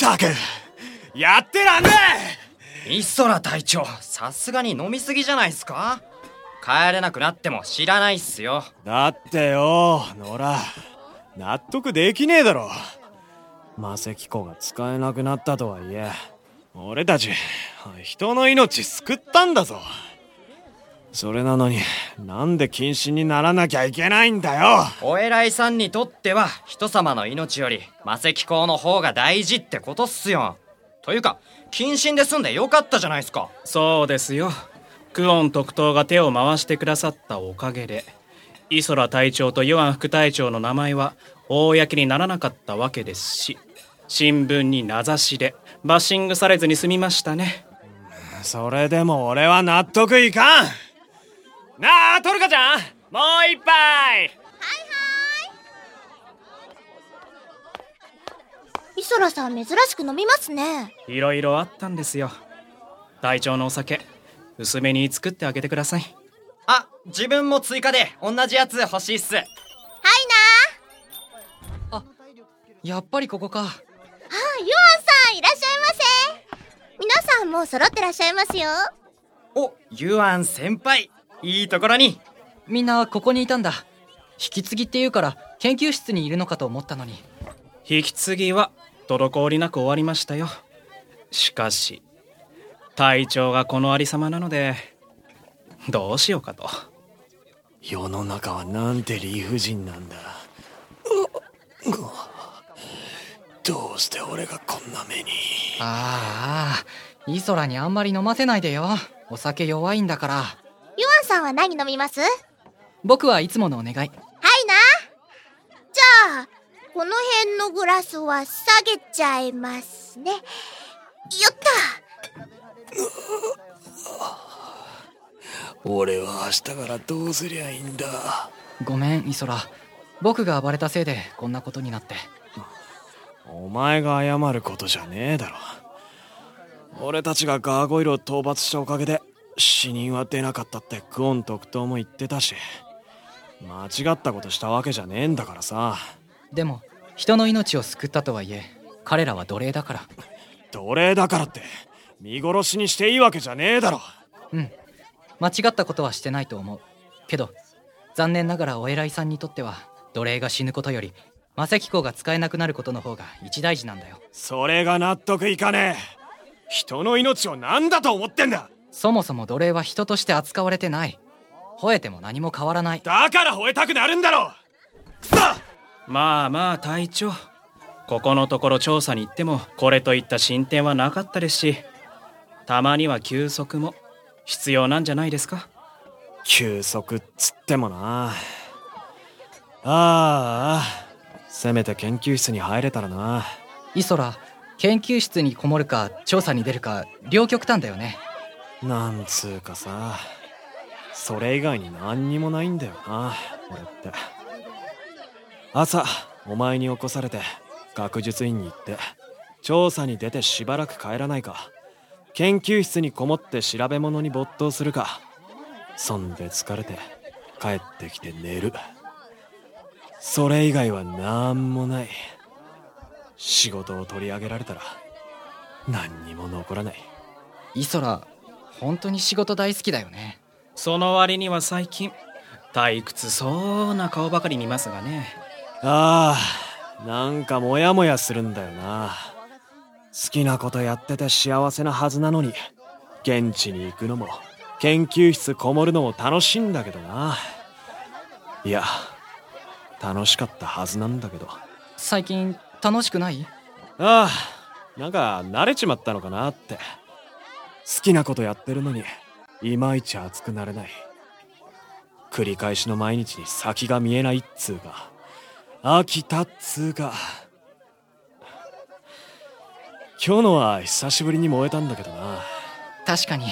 ったく。やってらんねえ。磯空隊長さすがに飲みすぎじゃないっすか？帰れなくなっても知らないっすよ。だってよ野良。納得できねえだろ。魔石湖が使えなくなったとはいえ俺たち人の命救ったんだぞそれなのになんで謹慎にならなきゃいけないんだよ。お偉いさんにとっては人様の命より魔石港の方が大事ってことっすよ。というか謹慎で済んでよかったじゃないっすか。そうですよ。クオン特等が手を回してくださったおかげでイソラ隊長とヨアン副隊長の名前は公にならなかったわけですし新聞に名指しでバッシングされずに済みましたね。それでも俺は納得いかんなあトルカちゃん。もう一杯。はいはい。イソラさん珍しく飲みますね。いろいろあったんですよ。隊長のお酒薄めに作ってあげてください。あ自分も追加で同じやつ欲しいっす。はいな。あやっぱりここか。あユアンさんいらっしゃいませ。皆さんもう揃ってらっしゃいますよ。おユアン先輩いいところに。みんなここにいたんだ。引き継ぎっていうから研究室にいるのかと思ったのに。引き継ぎは滞りなく終わりましたよ。しかし隊長がこのありさまなのでどうしようかと。世の中はなんて理不尽なんだ。どうして俺がこんな目に。ああイソラにあんまり飲ませないでよ。お酒弱いんだからユアンさんは何飲みます？僕はいつものお願い。はいな。じゃあこの辺のグラスは下げちゃいますね。よった俺は明日からどうすりゃいいんだ？ごめんイソラ。僕が暴れたせいでこんなことになって。お前が謝ることじゃねえだろ。俺たちがガーゴイルを討伐したおかげで死人は出なかったってクオン特等も言ってたし間違ったことしたわけじゃねえんだからさ。でも人の命を救ったとはいえ彼らは奴隷だから。奴隷だからって見殺しにしていいわけじゃねえだろ。うん。間違ったことはしてないと思う。けど残念ながらお偉いさんにとっては奴隷が死ぬことより魔石港が使えなくなることの方が一大事なんだよ。それが納得いかねえ。人の命を何だと思ってんだそもそも奴隷は人として扱われてない。吠えても何も変わらない。だから吠えたくなるんだろまあまあ隊長。ここのところ調査に行ってもこれといった進展はなかったですしたまには休息も必要なんじゃないですか。休息っつってもな。ああせめて研究室に入れたらな。イソラ研究室にこもるか調査に出るか両極端だよねなんつうかさそれ以外に何にもないんだよな俺って。朝お前に起こされて学術院に行って調査に出てしばらく帰らないか研究室にこもって調べ物に没頭するかそんで疲れて帰ってきて寝る。それ以外は何もない。仕事を取り上げられたら何にも残らない。イソラ本当に仕事大好きだよね。その割には最近退屈そうな顔ばかり見ますがね。ああなんかモヤモヤするんだよな。好きなことやってて幸せなはずなのに現地に行くのも研究室こもるのも楽しいんだけどな。いや楽しかったはずなんだけど。最近楽しくない？ああなんか慣れちまったのかなって。好きなことやってるのにいまいち熱くなれない。繰り返しの毎日に先が見えないっつうか飽きたっつうか今日のは久しぶりに燃えたんだけどな。確かに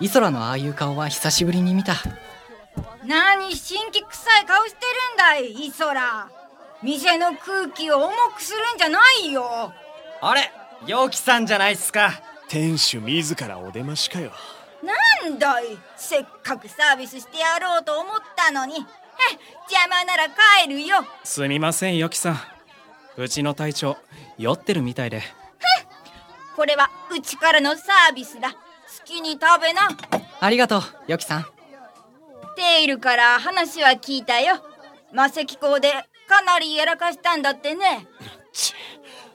イソラのああいう顔は久しぶりに見た。何新規臭い顔してるんだいイソラ。店の空気を重くするんじゃないよ。あれ陽気さんじゃないっすか店主自らお出ましかよ。なんだい。せっかくサービスしてやろうと思ったのに。邪魔なら帰るよ。すみませんよきさん。うちの隊長酔ってるみたいで。これはうちからのサービスだ。好きに食べな。ありがとうよきさん。テイルから話は聞いたよ。魔石港でかなりやらかしたんだってね。ち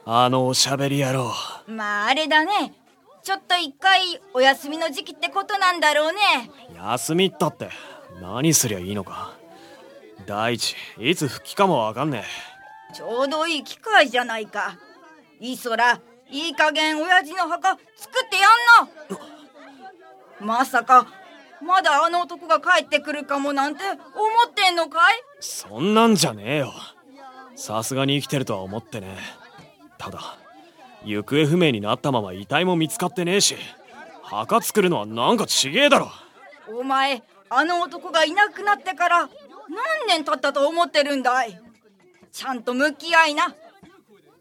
あのおしゃべり野郎。まああれだねちょっと一回お休みの時期ってことなんだろうね。休みったって何すりゃいいのか。第一いつ復帰かもわかんねちょうどいい機会じゃないか。いいそらいい加減親父の墓作ってやんなまさかまだあの男が帰ってくるかもなんて思ってんのかい。えそんなんじゃねえよ。さすがに生きてるとは思ってねただ行方不明になったまま遺体も見つかってねえし墓作るのはなんかちげえだろ。お前あの男がいなくなってから何年経ったと思ってるんだい？ちゃんと向き合いな。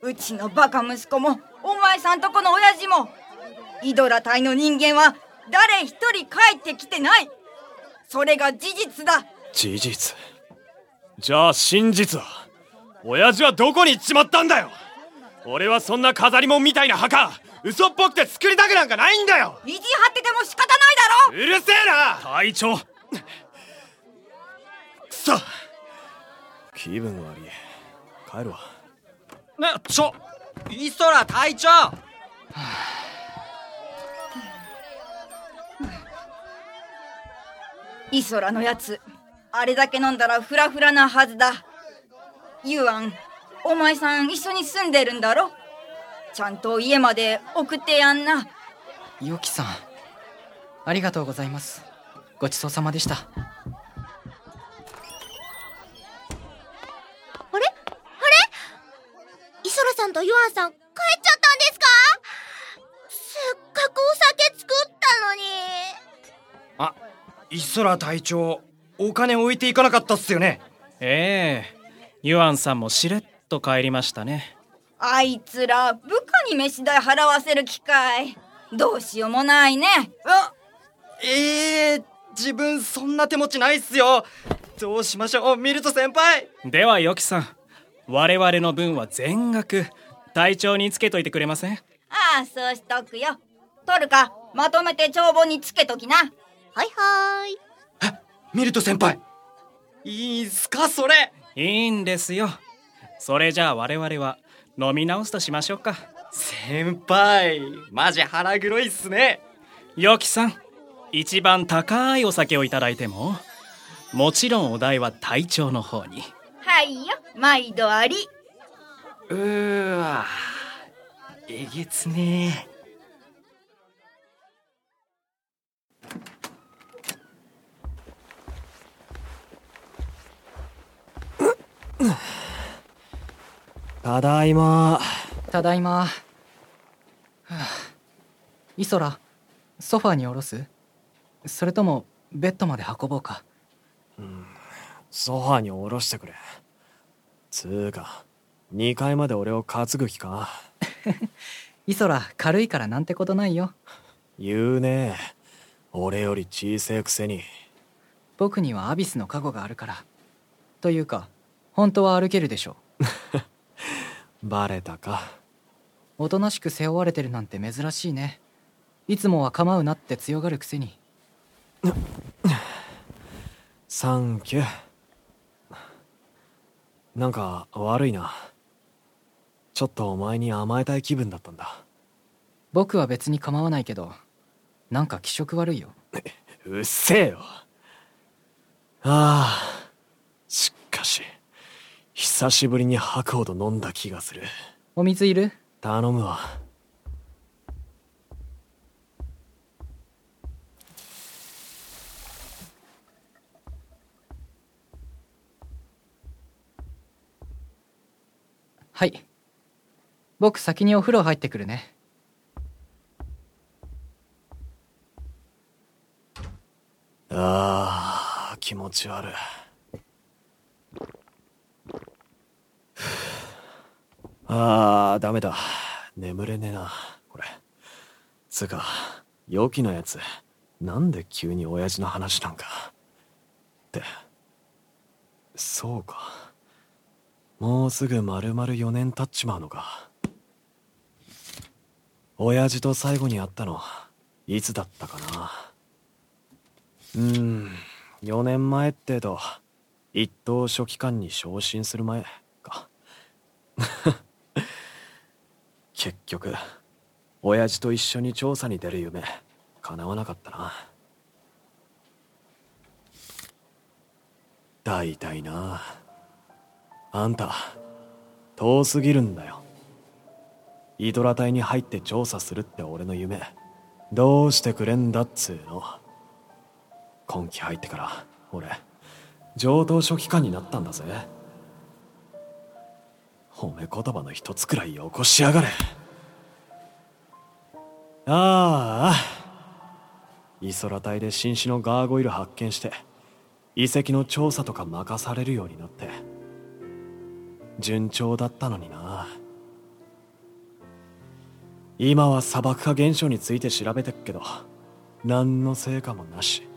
うちのバカ息子もお前さんとこの親父もイドラ隊の人間は誰一人帰ってきてない。それが事実だ。事実。じゃあ真実は親父はどこに行っちまったんだよ俺はそんな飾り物みたいな墓嘘っぽくて作りたくなんかないんだよ。意地張ってても仕方ないだろ。うるせえな。隊長。くそ。気分悪い。帰るわ。ねちょイソラ隊長。イソラのやつあれだけ飲んだらフラフラなはずだ。ユアンお前さん一緒に住んでるんだろ？ちゃんと家まで送ってやんな。よきさんありがとうございます。ごちそうさまでした。あれ？あれ？イソラさんとヨアンさん帰っちゃったんですか？せっかくお酒作ったのに。あイソラ隊長お金置いていかなかったっすよね。ええ。ユアンさんもしれっと帰りましたね。あいつら部下に飯代払わせる機会。どうしようもないね。あええー、自分そんな手持ちないっすよ。どうしましょう。ミルト先輩。ではヨキさん。我々の分は全額。隊長につけといてくれません？ああそうしとくよ。取るか。まとめて帳簿につけときな。はいはーいミルト先輩。いいっすかそれ。いいんですよそれじゃあ我々は飲み直すとしましょうか。先輩マジ腹黒いっすね。ヨキさん一番高いお酒をいただいてももちろんお代は隊長の方に。はいよ毎度あり。うーわえげつねただいま。ただいま。はあ。イソラソファーに下ろす？それともベッドまで運ぼうか。ソファに下ろしてくれ。つーか2階まで俺を担ぐ気か？イソラ軽いからなんてことないよ。言うね。俺より小せえくせに。僕にはアビスの加護があるから。というか本当は歩けるでしょ バレたか？おとなしく背負われてるなんて珍しいね。いつもは構うなって強がるくせに。サンキュー。なんか悪いな。ちょっとお前に甘えたい気分だったんだ。僕は別に構わないけどなんか気色悪いよ。うっせえよ。ああ久しぶりに吐くほど飲んだ気がする。お水いる？頼むわ。はい。僕先にお風呂入ってくるね。ああ気持ち悪いああダメだ。眠れねえなこれ。つうか陽気なやつ。なんで急に親父の話なんか。って。そうか。もうすぐ丸々4年経っちまうのか。親父と最後に会ったのいつだったかな。うーん4年前ってと一等書記官に昇進する前か。結局親父と一緒に調査に出る夢叶わなかったな。大体な。あんた遠すぎるんだよ。イドラ隊に入って調査するって俺の夢どうしてくれんだっつうの。今期入ってから俺上等書記官になったんだぜ。褒め言葉の一つくらいよこしやがれ。ああ。イソラ隊で新種のガーゴイル発見して遺跡の調査とか任されるようになって。順調だったのにな。今は砂漠化現象について調べてっけど何の成果もなし。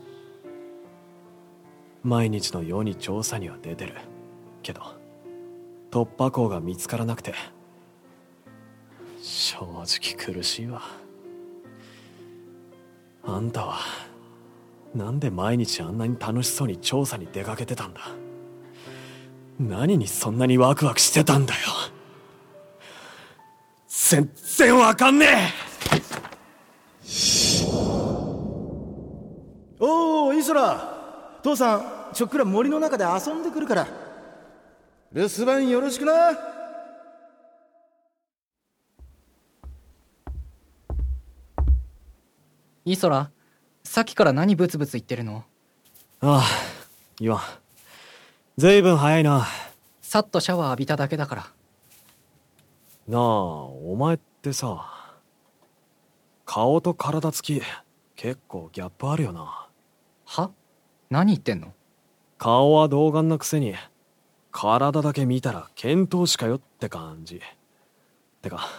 毎日のように調査には出てるけど。突破口が見つからなくて。正直苦しいわ。あんたはなんで毎日あんなに楽しそうに調査に出かけてたんだ。何にそんなにワクワクしてたんだよ。全然わかんねえ。おおイソラ。父さんちょっくら森の中で遊んでくるから。留守番よろしくな。イソラさっきから何ブツブツ言ってるの？ああ言わんずいぶん早いな。さっとシャワー浴びただけだから。なあお前ってさ顔と体つき結構ギャップあるよな。は？何言ってんの？顔は童顔なくせに体だけ見たら見当しかよって感じ。てか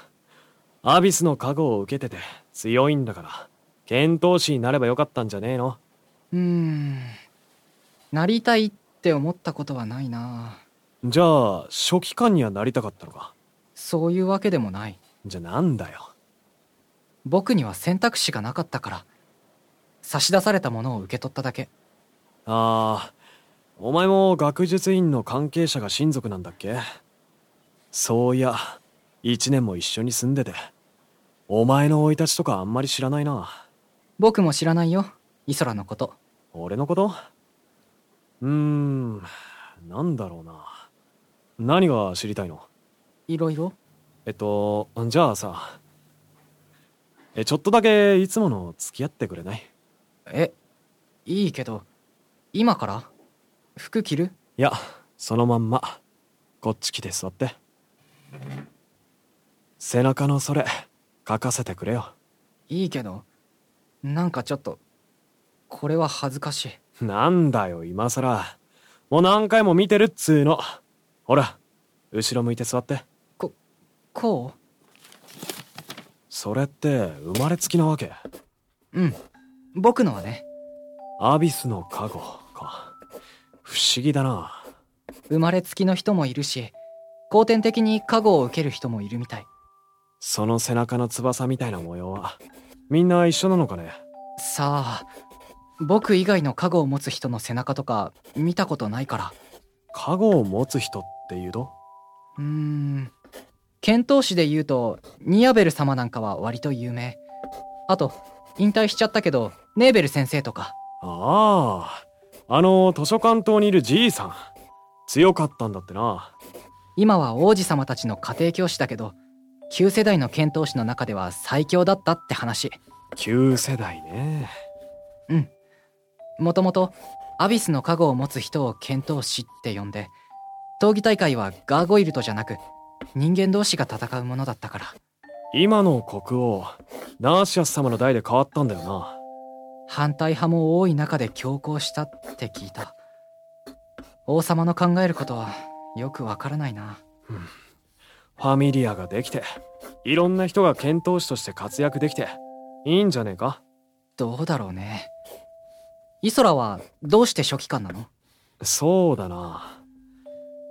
アビスの加護を受けてて強いんだから見当士になればよかったんじゃねえの？うーん。なりたいって思ったことはないな。じゃあ書記官にはなりたかったのか？そういうわけでもない。じゃあなんだよ？僕には選択肢がなかったから差し出されたものを受け取っただけ。ああお前も学術院の関係者が親族なんだっけ？そういや一年も一緒に住んでて。お前の生い立ちとかあんまり知らないな。僕も知らないよイソラのこと。俺のこと？うーんなんだろうな。何が知りたいの？いろいろ？えっとじゃあさえちょっとだけいつもの付き合ってくれない？えいいけど今から？服着る？いやそのまんま。こっち来て座って。背中のそれ書かせてくれよ。いいけどなんかちょっとこれは恥ずかしい。なんだよ今さらもう何回も見てるっつーの。ほら後ろ向いて座って。こそれって生まれつきなわけ？ううん僕のはね。アビスの加護か不思議だな。生まれつきの人もいるし後天的に加護を受ける人もいるみたい。その背中の翼みたいな模様はみんな一緒なのかね？さあ僕以外の加護を持つ人の背中とか見たことないから。加護を持つ人っていうと？うーん。遣唐使で言うとニアベル様なんかは割と有名。あと引退しちゃったけどネーベル先生とか。あああの図書館島にいるじいさん。強かったんだってな。今は王子様たちの家庭教師だけど旧世代の遣唐使の中では最強だったって話。旧世代ね。もともとアビスの加護を持つ人を遣唐使って呼んで闘技大会はガーゴイルトじゃなく人間同士が戦うものだったから。今の国王ナーシアス様の代で変わったんだよな反対派も多い中で強行したって聞いた。王様の考えることはよくわからないな。ファミリアができていろんな人が剣闘士として活躍できていいんじゃねえか？どうだろうね。イソラはどうして書記官なの？そうだな。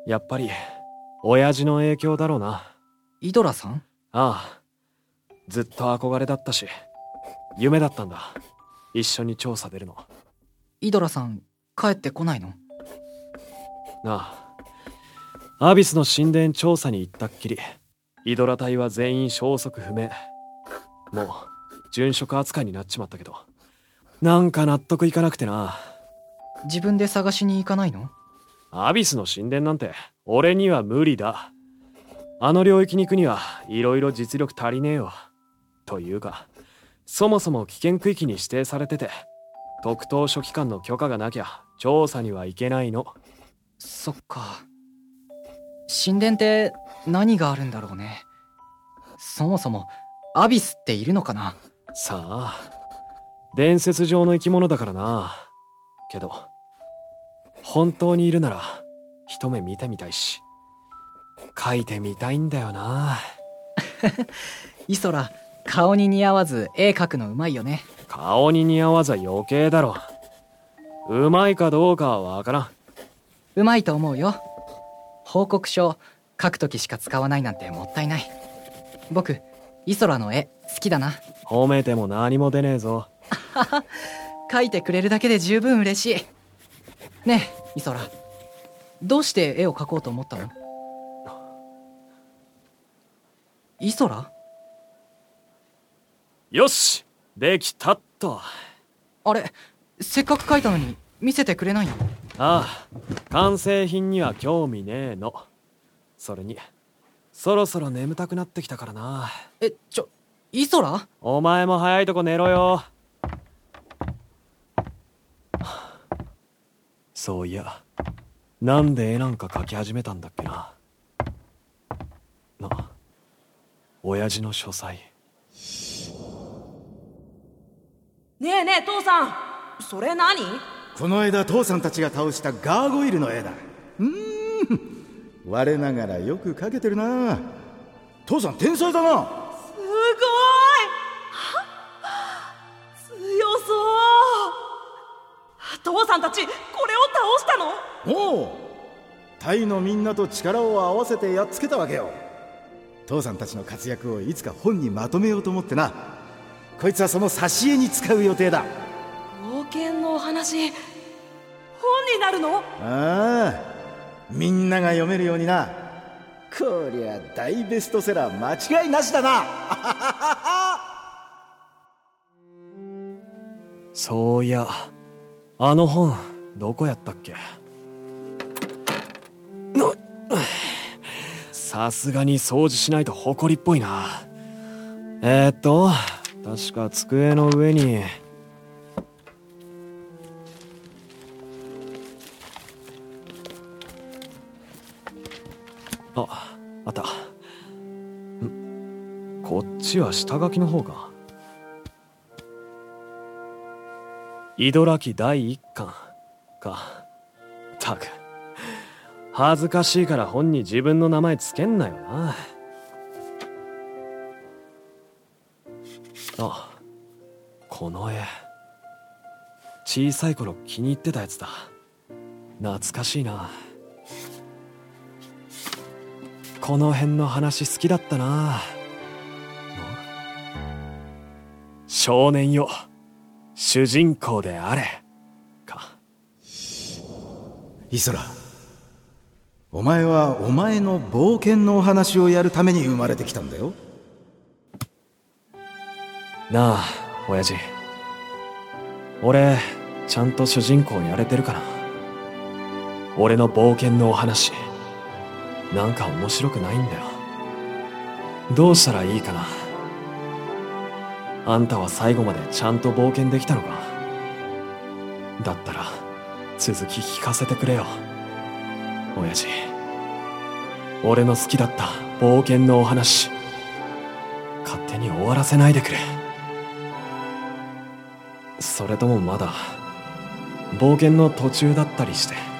やっぱり親父の影響だろうな。イドラさん？ああ。ずっと憧れだったし夢だったんだ一緒に調査出るの。イドラさん帰ってこないの？なあ。アビスの神殿調査に行ったっきりイドラ隊は全員消息不明。もう殉職扱いになっちまったけど。なんか納得いかなくてな自分で探しに行かないの？アビスの神殿なんて俺には無理だ。あの領域に行くにはいろいろ実力足りねえよというかそもそも危険区域に指定されてて特等書記官の許可がなきゃ調査には行けないの。そっか。神殿って何があるんだろうね。そもそもアビスっているのかな。さあ伝説上の生き物だからな。けど本当にいるなら一目見てみたいし書いてみたいんだよな。イソラ顔に似合わず絵描くのうまいよね。顔に似合わず余計だろ。うまいかどうかはわからん。うまいと思うよ。報告書書く時しか使わないなんてもったいない。僕イソラの絵好きだな。褒めても何も出ねえぞ。描いてくれるだけで十分嬉しい。ねえイソラ。どうして絵を描こうと思ったの？イソラ？よしできたっと。あれせっかく描いたのに見せてくれないの？ああ完成品には興味ねえの。それにそろそろ眠たくなってきたからな。えちょイソラお前も早いとこ寝ろよ。そういやなんで絵なんか描き始めたんだっけな。な親父の書斎ねえねえ父さん。それ何？この間父さんたちが倒したガーゴイルの絵だ。うーん我ながらよく描けてるな。父さん天才だな。すごい。強そう。父さんたちこれを倒したの？おう。タイのみんなと力を合わせてやっつけたわけよ。父さんたちの活躍をいつか本にまとめようと思ってなこいつはその挿絵に使う予定だ。冒険のお話本になるの？ああみんなが読めるようにな。こりゃ大ベストセラー間違いなしだな。そういやあの本どこやったっけ？なさすがに掃除しないと埃っぽいな。えー、っと確か机の上に。ああった。こっちは下書きの方か。イドラ記第一巻か。たく。恥ずかしいから本に自分の名前つけんなよな。あこの絵。小さい頃気に入ってたやつだ。懐かしいな。この辺の話好きだったな。少年よ。主人公であれ。か。イソラお前はお前の冒険のお話をやるために生まれてきたんだよ。なあ親父。俺ちゃんと主人公やれてるかな。俺の冒険のお話なんか面白くないんだよ。どうしたらいいかな。あんたは最後までちゃんと冒険できたのか。だったら続き聞かせてくれよ。親父。俺の好きだった冒険のお話勝手に終わらせないでくれ。それともまだ冒険の途中だったりして。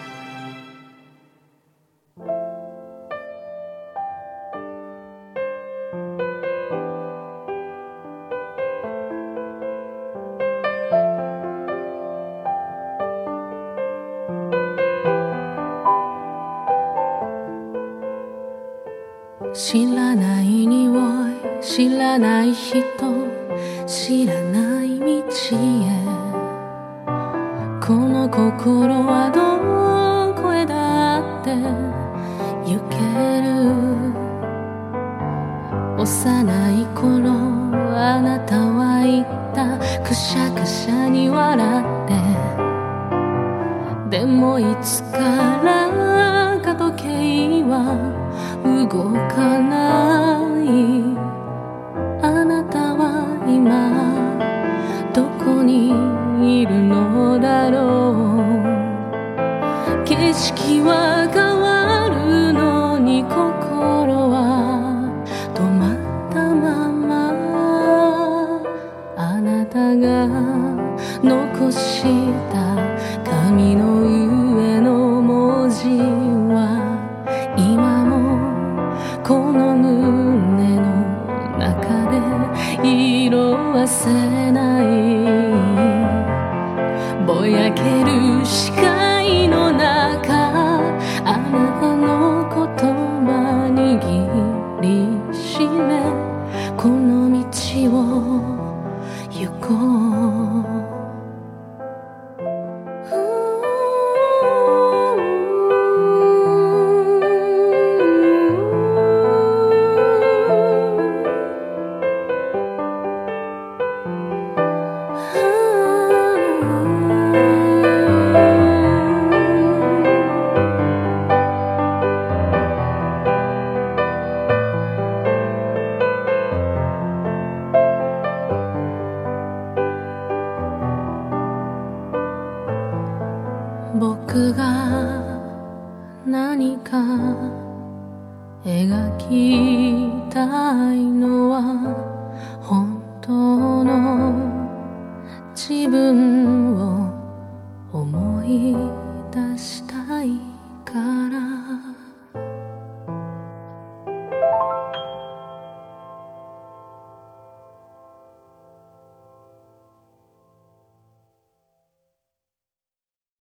くしゃくしゃに笑って。でもいつからか時計は動かない。あなたは今どこにいるのだろう。景色はの胸の中で色あせないぼやけるしか